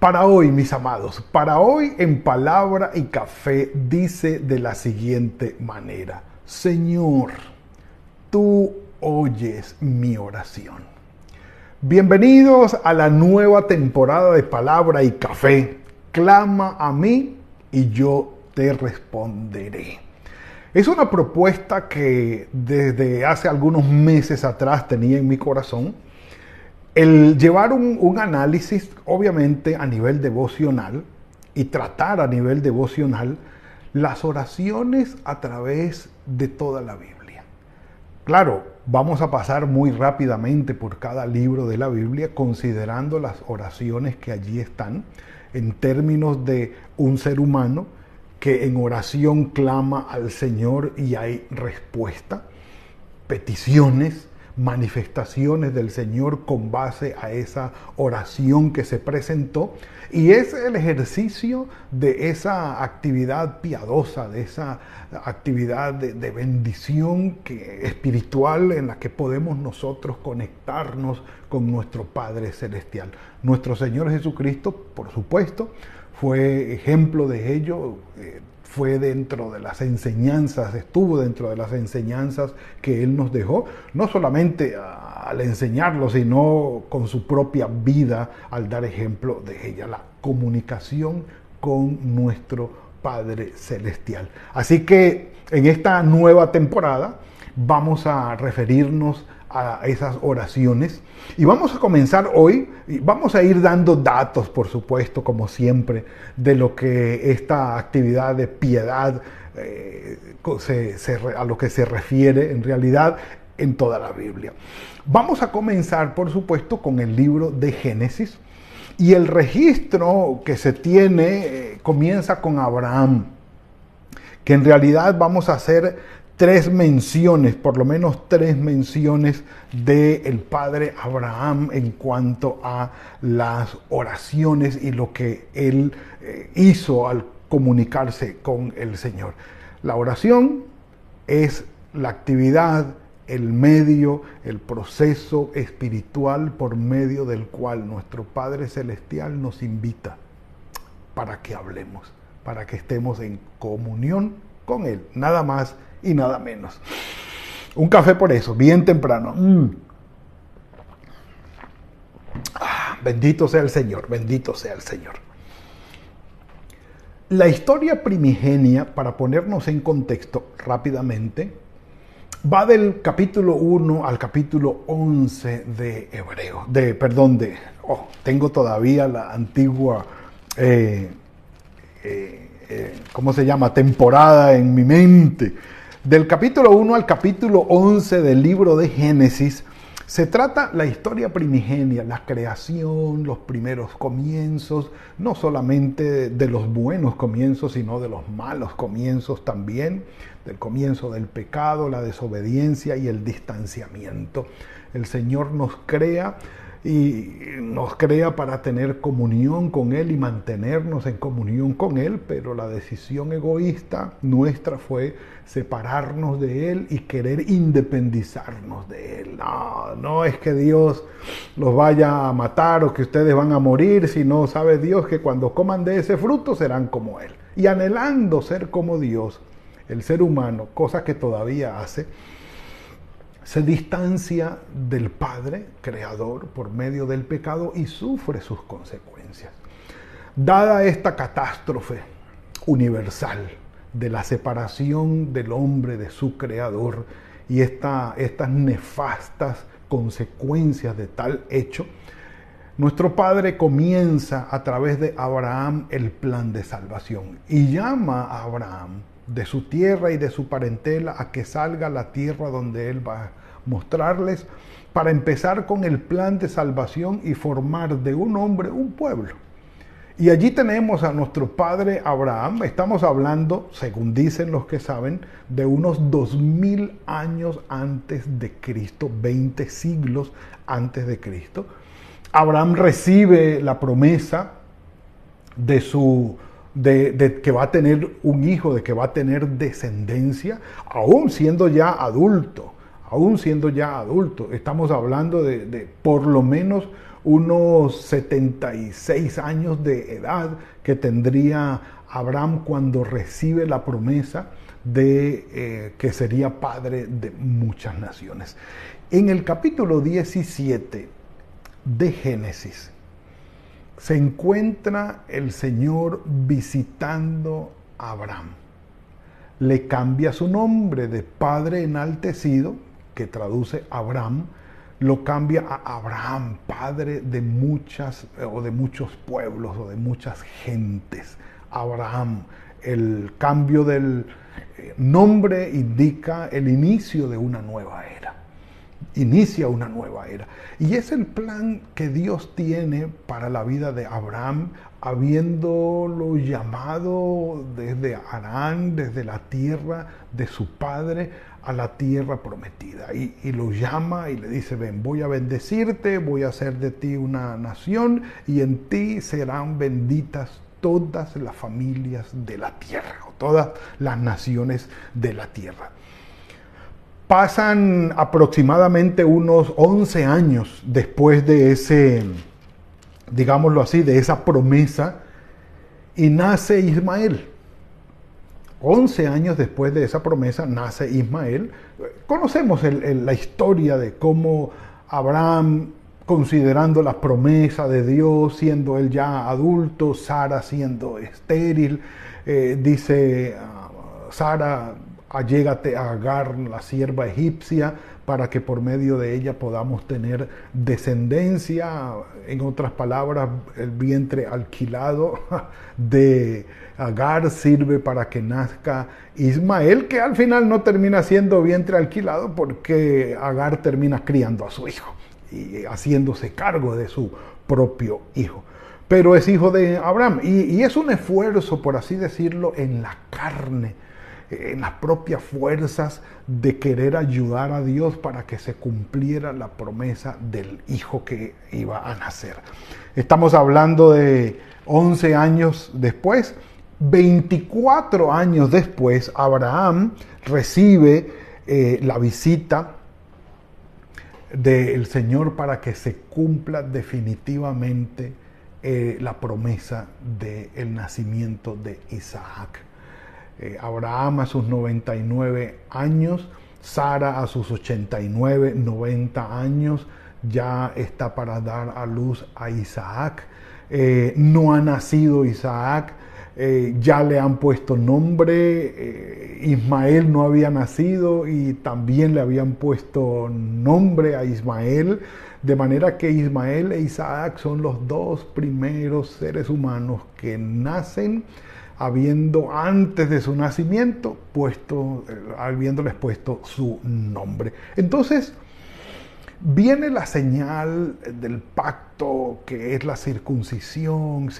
Para hoy, mis amados, para hoy en palabra y café dice de la siguiente manera, Señor, tú oyes mi oración. Bienvenidos a la nueva temporada de palabra y café. Clama a mí y yo te responderé. Es una propuesta que desde hace algunos meses atrás tenía en mi corazón el llevar un, análisis, obviamente a nivel devocional, y tratar a nivel devocional las oraciones a través de toda la Biblia. Claro, vamos a pasar muy rápidamente por cada libro de la Biblia, considerando las oraciones que allí están, en términos de un ser humano que en oración clama al Señor y hay respuesta, peticiones, manifestaciones del Señor con base a esa oración que se presentó y es el ejercicio de esa actividad piadosa, de esa actividad de, bendición que, espiritual en la que podemos nosotros conectarnos con nuestro Padre Celestial. Nuestro Señor Jesucristo, por supuesto, fue ejemplo de ello. Eh, fue dentro de las enseñanzas, estuvo dentro de las enseñanzas que Él nos dejó, no solamente al enseñarlo, sino con su propia vida al dar ejemplo de ella, la comunicación con nuestro Padre Celestial. Así que en esta nueva temporada vamos a referirnos a esas oraciones. Y vamos a comenzar hoy, y vamos a ir dando datos, por supuesto, como siempre, de lo que esta actividad de piedad eh, a lo que se refiere en realidad en toda la Biblia. Vamos a comenzar, por supuesto, con el libro de Génesis. Y el registro que se tiene eh, comienza con Abraham, que en realidad vamos a hacer tres menciones, por lo menos tres menciones del el padre Abraham en cuanto a las oraciones y lo que él eh, hizo al comunicarse con el Señor. La oración es la actividad, el medio, el proceso espiritual por medio del cual nuestro Padre Celestial nos invita para que hablemos, para que estemos en comunión con Él, nada más y nada menos. Un café por eso, bien temprano. Mm. Ah, bendito sea el Señor, bendito sea el Señor. La historia primigenia, para ponernos en contexto rápidamente, va del capítulo 1 al capítulo 11 de Hebreo, de, perdón, de, oh, tengo todavía la antigua, eh, eh, eh, ¿cómo se llama?, temporada en mi mente del capítulo 1 al capítulo 11 del libro de Génesis se trata la historia primigenia, la creación, los primeros comienzos, no solamente de los buenos comienzos, sino de los malos comienzos también, del comienzo del pecado, la desobediencia y el distanciamiento. El Señor nos crea y nos crea para tener comunión con Él y mantenernos en comunión con Él, pero la decisión egoísta nuestra fue separarnos de Él y querer independizarnos de Él. No, no es que Dios los vaya a matar o que ustedes van a morir, sino sabe Dios que cuando coman de ese fruto serán como Él. Y anhelando ser como Dios, el ser humano, cosa que todavía hace, se distancia del Padre Creador por medio del pecado y sufre sus consecuencias. Dada esta catástrofe universal de la separación del hombre de su Creador y esta, estas nefastas consecuencias de tal hecho, nuestro Padre comienza a través de Abraham el plan de salvación y llama a Abraham de su tierra y de su parentela a que salga a la tierra donde él va mostrarles para empezar con el plan de salvación y formar de un hombre un pueblo. Y allí tenemos a nuestro padre Abraham. Estamos hablando, según dicen los que saben, de unos dos mil años antes de Cristo, 20 siglos antes de Cristo. Abraham recibe la promesa de su de, que va a tener un hijo, de que va a tener descendencia, aún siendo ya adulto, aún siendo ya adulto. Estamos hablando de, por lo menos unos 76 años de edad que tendría Abraham cuando recibe la promesa de eh, que sería padre de muchas naciones. En el capítulo 17 de Génesis se encuentra el Señor visitando a Abraham. Le cambia su nombre de padre enaltecido, que traduce Abraham, lo cambia a Abraham, padre de muchas eh, o de muchos pueblos o de muchas gentes. Abraham, el cambio del eh, nombre indica el inicio de una nueva era. Inicia una nueva era. Y es el plan que Dios tiene para la vida de Abraham, habiéndolo llamado desde Arán, desde la tierra de su padre, a la tierra prometida y, lo llama y le dice, ven, voy a bendecirte, voy a hacer de ti una nación y en ti serán benditas todas las familias de la tierra o todas las naciones de la tierra. Pasan aproximadamente unos 11 años después de ese, digámoslo así, de esa promesa y nace Ismael. 11 años después de esa promesa nace Ismael. Conocemos la historia de cómo Abraham, considerando la promesa de Dios, siendo él ya adulto, Sara siendo estéril, eh, dice Sara, allégate a Agar, la sierva egipcia, para que por medio de ella podamos tener descendencia, en otras palabras, el vientre alquilado de Agar sirve para que nazca Ismael, que al final no termina siendo vientre alquilado porque Agar termina criando a su hijo y haciéndose cargo de su propio hijo. Pero es hijo de Abraham y, y es un esfuerzo, por así decirlo, en la carne en las propias fuerzas de querer ayudar a Dios para que se cumpliera la promesa del hijo que iba a nacer. Estamos hablando de 11 años después, 24 años después, Abraham recibe eh, la visita del Señor para que se cumpla definitivamente eh, la promesa del nacimiento de Isaac. Eh, Abraham a sus 99 años, Sara a sus 89, 90 años, ya está para dar a luz a Isaac. Eh, no ha nacido Isaac, eh, ya le han puesto nombre, Ismael no había nacido y también le habían puesto nombre a Ismael, de manera que Ismael e Isaac son los dos primeros seres humanos que nacen habiendo antes de su nacimiento puesto, eh, habiéndoles puesto su nombre. Entonces, viene la señal del pacto que es la circuncisión,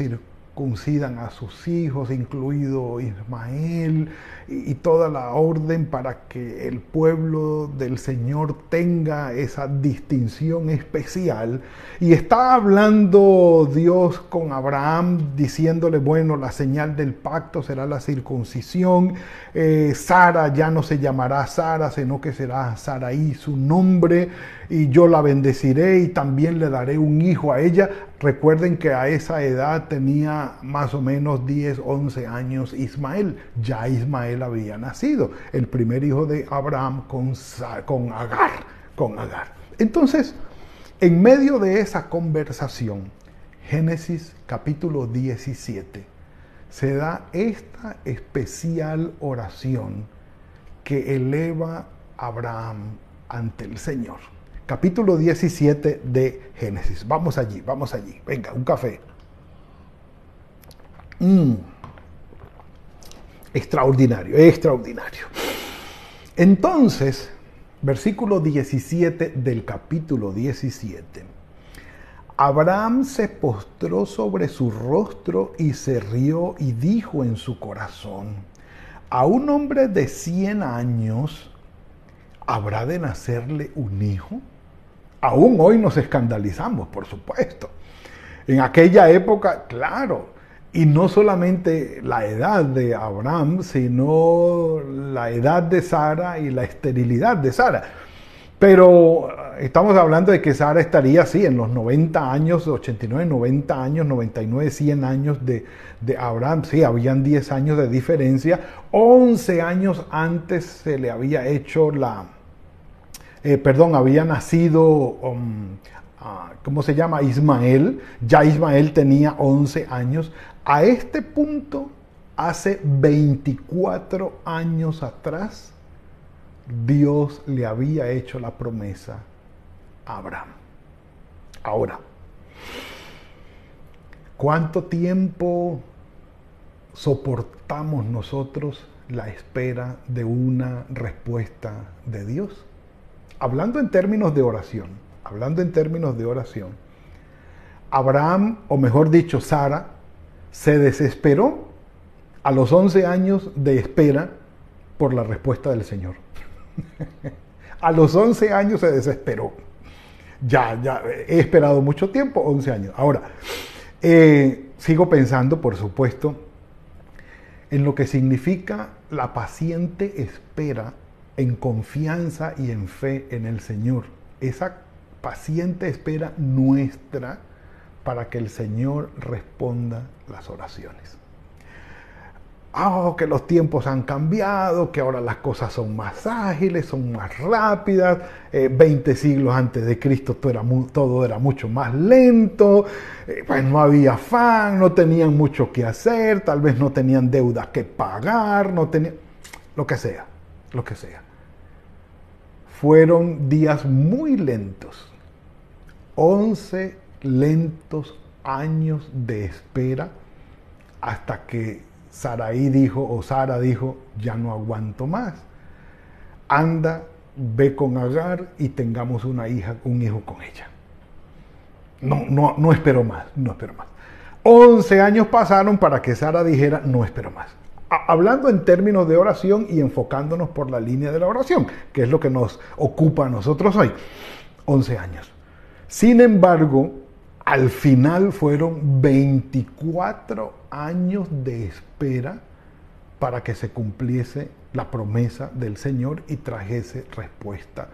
circuncidan a sus hijos, incluido Ismael, y, toda la orden para que el pueblo del Señor tenga esa distinción especial. Y está hablando Dios con Abraham diciéndole, bueno, la señal del pacto será la circuncisión. Eh, Sara ya no se llamará Sara, sino que será Saraí su nombre. Y yo la bendeciré y también le daré un hijo a ella. Recuerden que a esa edad tenía más o menos 10, 11 años Ismael. Ya Ismael había nacido, el primer hijo de Abraham con, con Agar, con Agar. Entonces, en medio de esa conversación, Génesis capítulo 17, se da esta especial oración que eleva a Abraham ante el Señor. Capítulo 17 de Génesis. Vamos allí, vamos allí. Venga, un café. Mm. Extraordinario, extraordinario. Entonces, versículo 17 del capítulo 17. Abraham se postró sobre su rostro y se rió y dijo en su corazón, a un hombre de 100 años habrá de nacerle un hijo. Aún hoy nos escandalizamos, por supuesto. En aquella época, claro, y no solamente la edad de Abraham, sino la edad de Sara y la esterilidad de Sara. Pero eh, estamos hablando de que Sara estaría así en los 90 años, 89, 90 años, 99, 100 años de, Abraham. Sí, habían 10 años de diferencia. 11 años antes se le había hecho la... Eh, perdón, había nacido, um, ah, ¿cómo se llama? Ismael. Ya Ismael tenía 11 años. A este punto, hace 24 años atrás, Dios le había hecho la promesa a Abraham. Ahora, ¿cuánto tiempo soportamos nosotros la espera de una respuesta de Dios? Hablando en términos de oración, hablando en términos de oración, Abraham, o mejor dicho, Sara, se desesperó a los 11 años de espera por la respuesta del Señor. A los 11 años se desesperó. Ya, ya, he esperado mucho tiempo, 11 años. Ahora, eh, sigo pensando, por supuesto, en lo que significa la paciente espera en confianza y en fe en el Señor. Esa paciente espera nuestra para que el Señor responda las oraciones oh, que los tiempos han cambiado, que ahora las cosas son más ágiles, son más rápidas. 20 eh, siglos antes de Cristo todo era, todo era mucho más lento, eh, pues no había afán, no tenían mucho que hacer, tal vez no tenían deudas que pagar, no tenían... Lo que sea, lo que sea. Fueron días muy lentos. 11 lentos años de espera hasta que Saraí dijo, o Sara dijo, ya no aguanto más. Anda, ve con Agar y tengamos una hija, un hijo con ella. No, no, no espero más, no espero más. 11 años pasaron para que Sara dijera, no espero más. Hablando en términos de oración y enfocándonos por la línea de la oración, que es lo que nos ocupa a nosotros hoy. 11 años. Sin embargo, al final fueron 24 años de espera para que se cumpliese la promesa del Señor y trajese respuesta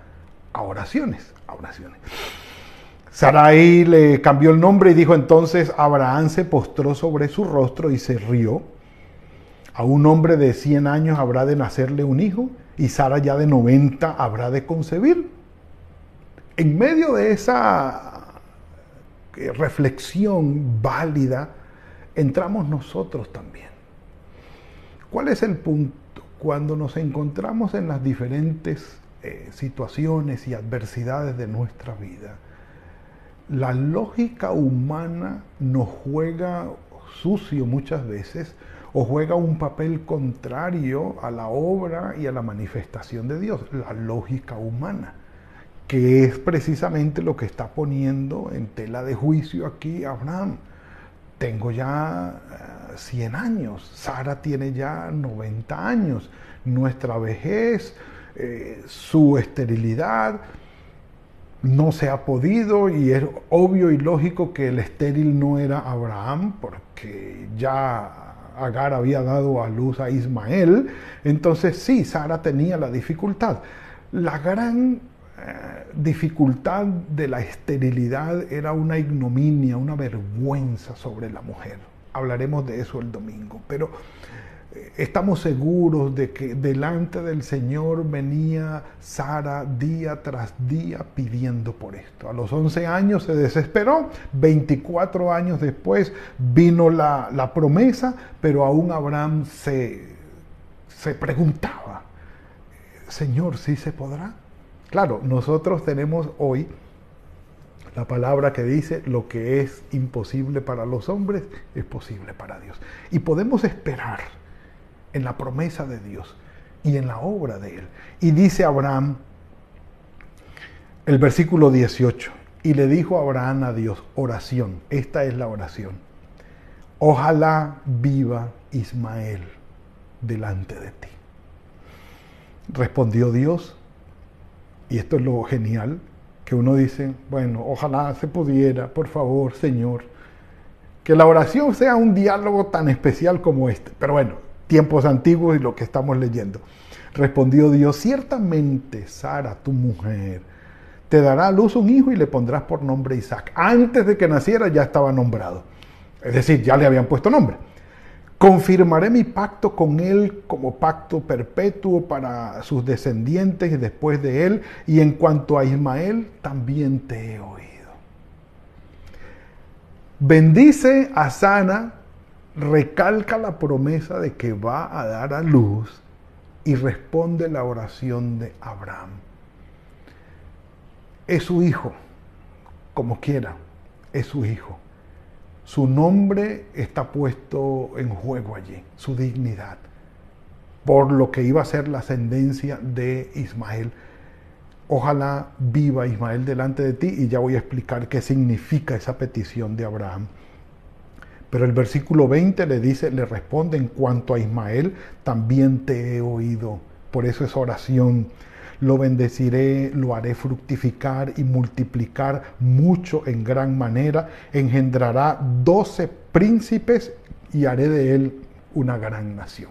a oraciones, a oraciones. Sarai le cambió el nombre y dijo entonces, Abraham se postró sobre su rostro y se rió. A un hombre de 100 años habrá de nacerle un hijo y Sara ya de 90 habrá de concebir. En medio de esa reflexión válida, entramos nosotros también. ¿Cuál es el punto? Cuando nos encontramos en las diferentes eh, situaciones y adversidades de nuestra vida, la lógica humana nos juega sucio muchas veces o juega un papel contrario a la obra y a la manifestación de Dios, la lógica humana que es precisamente lo que está poniendo en tela de juicio aquí Abraham. Tengo ya 100 eh, años, Sara tiene ya 90 años, nuestra vejez, eh, su esterilidad, no se ha podido y es obvio y lógico que el estéril no era Abraham porque ya Agar había dado a luz a Ismael, entonces sí, Sara tenía la dificultad. La gran dificultad de la esterilidad era una ignominia, una vergüenza sobre la mujer. Hablaremos de eso el domingo, pero eh, estamos seguros de que delante del Señor venía Sara día tras día pidiendo por esto. A los 11 años se desesperó, 24 años después vino la, la promesa, pero aún Abraham se, se preguntaba, Señor, ¿sí se podrá? Claro, nosotros tenemos hoy la palabra que dice, lo que es imposible para los hombres es posible para Dios. Y podemos esperar en la promesa de Dios y en la obra de Él. Y dice Abraham, el versículo 18, Y le dijo Abraham a Dios, oración, esta es la oración. Ojalá viva Ismael delante de ti. Respondió Dios, y esto es lo genial, que uno dice, bueno, ojalá se pudiera, por favor, Señor, que la oración sea un diálogo tan especial como este. Pero bueno, tiempos antiguos y lo que estamos leyendo. Respondió Dios, ciertamente Sara, tu mujer, te dará a luz un hijo y le pondrás por nombre Isaac. Antes de que naciera ya estaba nombrado. Es decir, ya le habían puesto nombre. Confirmaré mi pacto con él como pacto perpetuo para sus descendientes y después de él. Y en cuanto a Ismael, también te he oído. Bendice a Sana, recalca la promesa de que va a dar a luz y responde la oración de Abraham. Es su hijo, como quiera, es su hijo. Su nombre está puesto en juego allí, su dignidad, por lo que iba a ser la ascendencia de Ismael. Ojalá viva Ismael delante de ti y ya voy a explicar qué significa esa petición de Abraham. Pero el versículo 20 le dice, le responde en cuanto a Ismael, también te he oído. Por eso es oración lo bendeciré, lo haré fructificar y multiplicar mucho en gran manera, engendrará doce príncipes y haré de él una gran nación.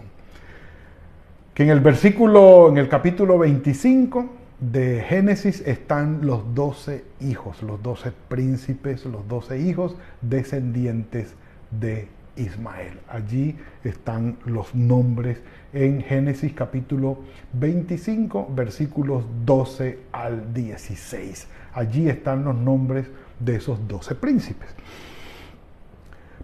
Que en el versículo, en el capítulo 25 de Génesis están los doce hijos, los doce príncipes, los doce hijos descendientes de Ismael. Allí están los nombres en Génesis capítulo 25, versículos 12 al 16. Allí están los nombres de esos doce príncipes.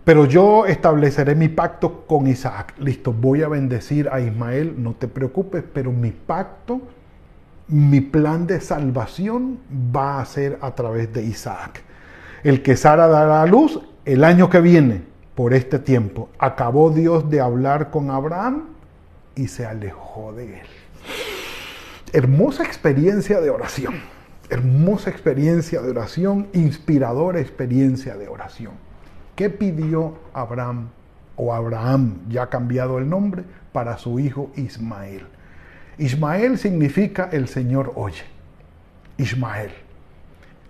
Pero yo estableceré mi pacto con Isaac. Listo, voy a bendecir a Ismael, no te preocupes, pero mi pacto, mi plan de salvación va a ser a través de Isaac. El que Sara dará a luz el año que viene, por este tiempo. Acabó Dios de hablar con Abraham y se alejó de él. Hermosa experiencia de oración, hermosa experiencia de oración, inspiradora experiencia de oración. ¿Qué pidió Abraham o Abraham, ya cambiado el nombre, para su hijo Ismael? Ismael significa el Señor oye. Ismael.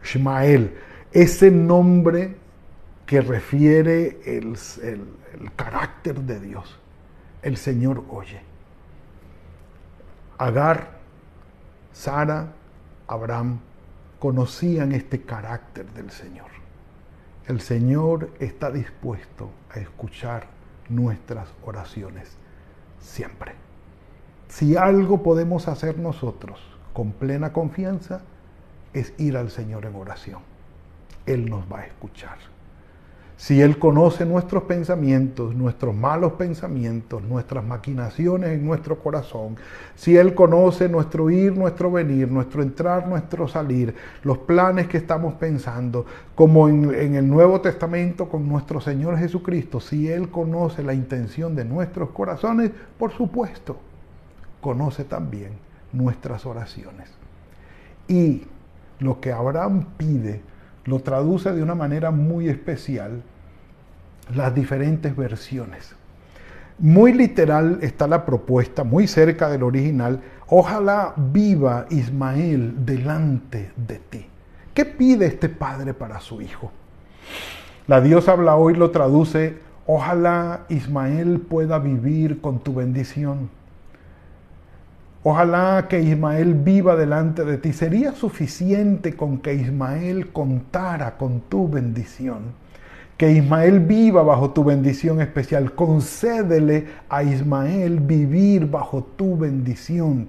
Ismael, ese nombre que refiere el, carácter de Dios. El Señor oye. Agar, Sara, Abraham conocían este carácter del Señor. El Señor está dispuesto a escuchar nuestras oraciones siempre. Si algo podemos hacer nosotros con plena confianza, es ir al Señor en oración. Él nos va a escuchar. Si Él conoce nuestros pensamientos, nuestros malos pensamientos, nuestras maquinaciones en nuestro corazón, si Él conoce nuestro ir, nuestro venir, nuestro entrar, nuestro salir, los planes que estamos pensando, como en, el Nuevo Testamento con nuestro Señor Jesucristo, si Él conoce la intención de nuestros corazones, por supuesto, conoce también nuestras oraciones. Y lo que Abraham pide, lo traduce de una manera muy especial las diferentes versiones. Muy literal está la propuesta, muy cerca del original, ojalá viva Ismael delante de ti. ¿Qué pide este padre para su hijo? La Dios habla hoy lo traduce, ojalá Ismael pueda vivir con tu bendición. Ojalá que Ismael viva delante de ti. Sería suficiente con que Ismael contara con tu bendición que Ismael viva bajo tu bendición especial. Concédele a Ismael vivir bajo tu bendición.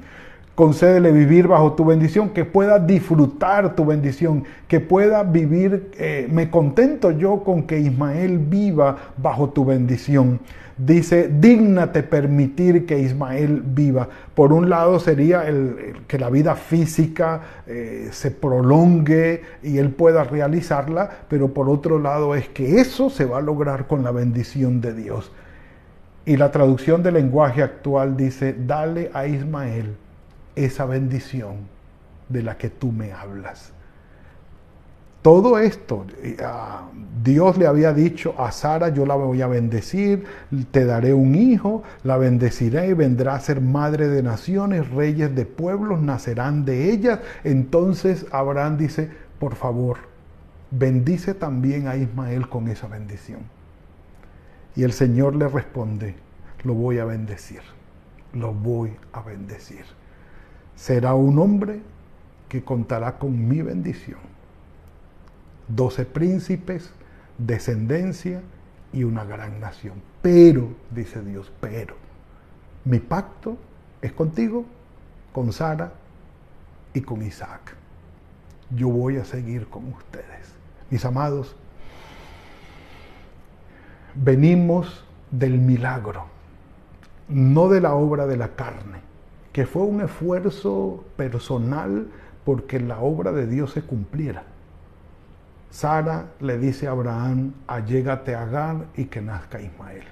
Concédele vivir bajo tu bendición, que pueda disfrutar tu bendición, que pueda vivir, eh, me contento yo con que Ismael viva bajo tu bendición dice, dígnate permitir que Ismael viva. Por un lado sería el, que la vida física eh, se prolongue y él pueda realizarla, pero por otro lado es que eso se va a lograr con la bendición de Dios. Y la traducción del lenguaje actual dice, dale a Ismael esa bendición de la que tú me hablas. todo esto, ah, Dios le había dicho a Sara, yo la voy a bendecir, te daré un hijo, la bendeciré y vendrá a ser madre de naciones, reyes de pueblos nacerán de ella. Entonces Abraham dice, por favor, bendice también a Ismael con esa bendición. Y el Señor le responde, lo voy a bendecir, lo voy a bendecir. Será un hombre que contará con mi bendición doce príncipes, descendencia y una gran nación. Pero, dice Dios, pero, mi pacto es contigo, con Sara y con Isaac. Yo voy a seguir con ustedes. Mis amados, venimos del milagro, no de la obra de la carne, que fue un esfuerzo personal porque la obra de Dios se cumpliera. Sara le dice a Abraham, allégate a Agar y que nazca Ismael.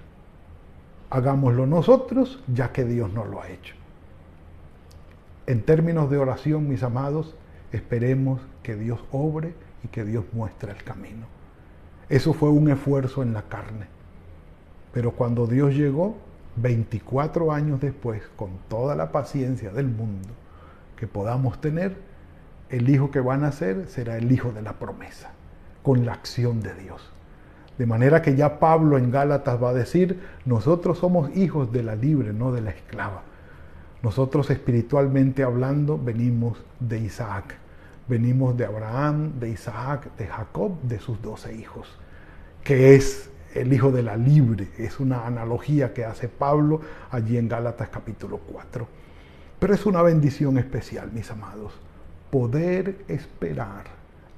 Hagámoslo nosotros, ya que Dios no lo ha hecho. En términos de oración, mis amados, esperemos que Dios obre y que Dios muestre el camino. Eso fue un esfuerzo en la carne. Pero cuando Dios llegó, 24 años después, con toda la paciencia del mundo que podamos tener, el hijo que va a nacer será el hijo de la promesa con la acción de Dios. De manera que ya Pablo en Gálatas va a decir, nosotros somos hijos de la libre, no de la esclava. Nosotros espiritualmente hablando venimos de Isaac, venimos de Abraham, de Isaac, de Jacob, de sus doce hijos, que es el hijo de la libre. Es una analogía que hace Pablo allí en Gálatas capítulo 4. Pero es una bendición especial, mis amados, poder esperar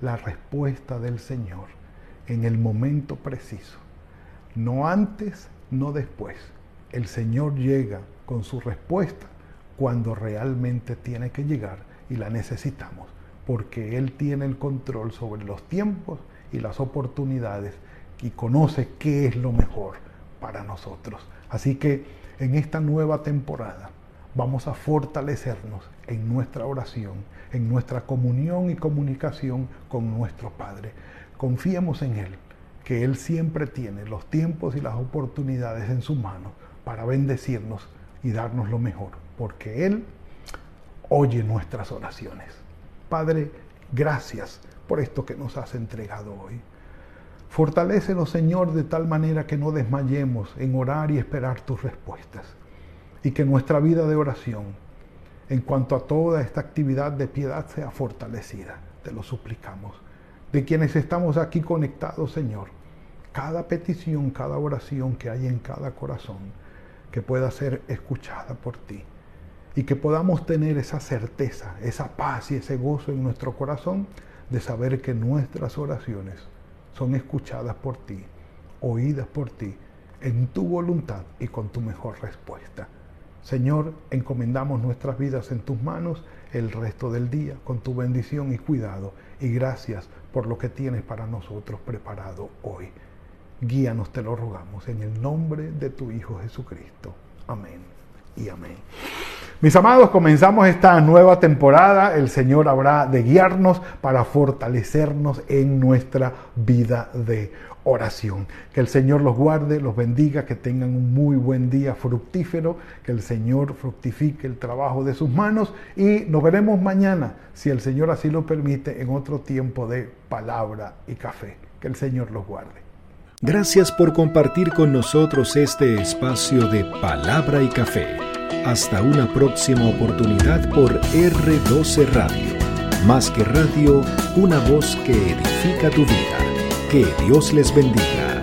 la respuesta del Señor en el momento preciso. No antes, no después. El Señor llega con su respuesta cuando realmente tiene que llegar y la necesitamos, porque Él tiene el control sobre los tiempos y las oportunidades y conoce qué es lo mejor para nosotros. Así que en esta nueva temporada vamos a fortalecernos en nuestra oración, en nuestra comunión y comunicación con nuestro Padre. Confiemos en Él, que Él siempre tiene los tiempos y las oportunidades en su mano para bendecirnos y darnos lo mejor, porque Él oye nuestras oraciones. Padre, gracias por esto que nos has entregado hoy. Fortalécenos, Señor, de tal manera que no desmayemos en orar y esperar tus respuestas y que nuestra vida de oración en cuanto a toda esta actividad de piedad sea fortalecida. Te lo suplicamos. De quienes estamos aquí conectados, Señor, cada petición, cada oración que hay en cada corazón, que pueda ser escuchada por ti y que podamos tener esa certeza, esa paz y ese gozo en nuestro corazón de saber que nuestras oraciones son escuchadas por ti, oídas por ti, en tu voluntad y con tu mejor respuesta. Señor, encomendamos nuestras vidas en tus manos el resto del día con tu bendición y cuidado y gracias por lo que tienes para nosotros preparado hoy. Guíanos, te lo rogamos, en el nombre de tu Hijo Jesucristo. Amén y amén. Mis amados, comenzamos esta nueva temporada. El Señor habrá de guiarnos para fortalecernos en nuestra vida de oración. Que el Señor los guarde, los bendiga, que tengan un muy buen día fructífero, que el Señor fructifique el trabajo de sus manos y nos veremos mañana, si el Señor así lo permite, en otro tiempo de palabra y café. Que el Señor los guarde. Gracias por compartir con nosotros este espacio de palabra y café. Hasta una próxima oportunidad por R12 Radio. Más que radio, una voz que edifica tu vida. Que Dios les bendiga.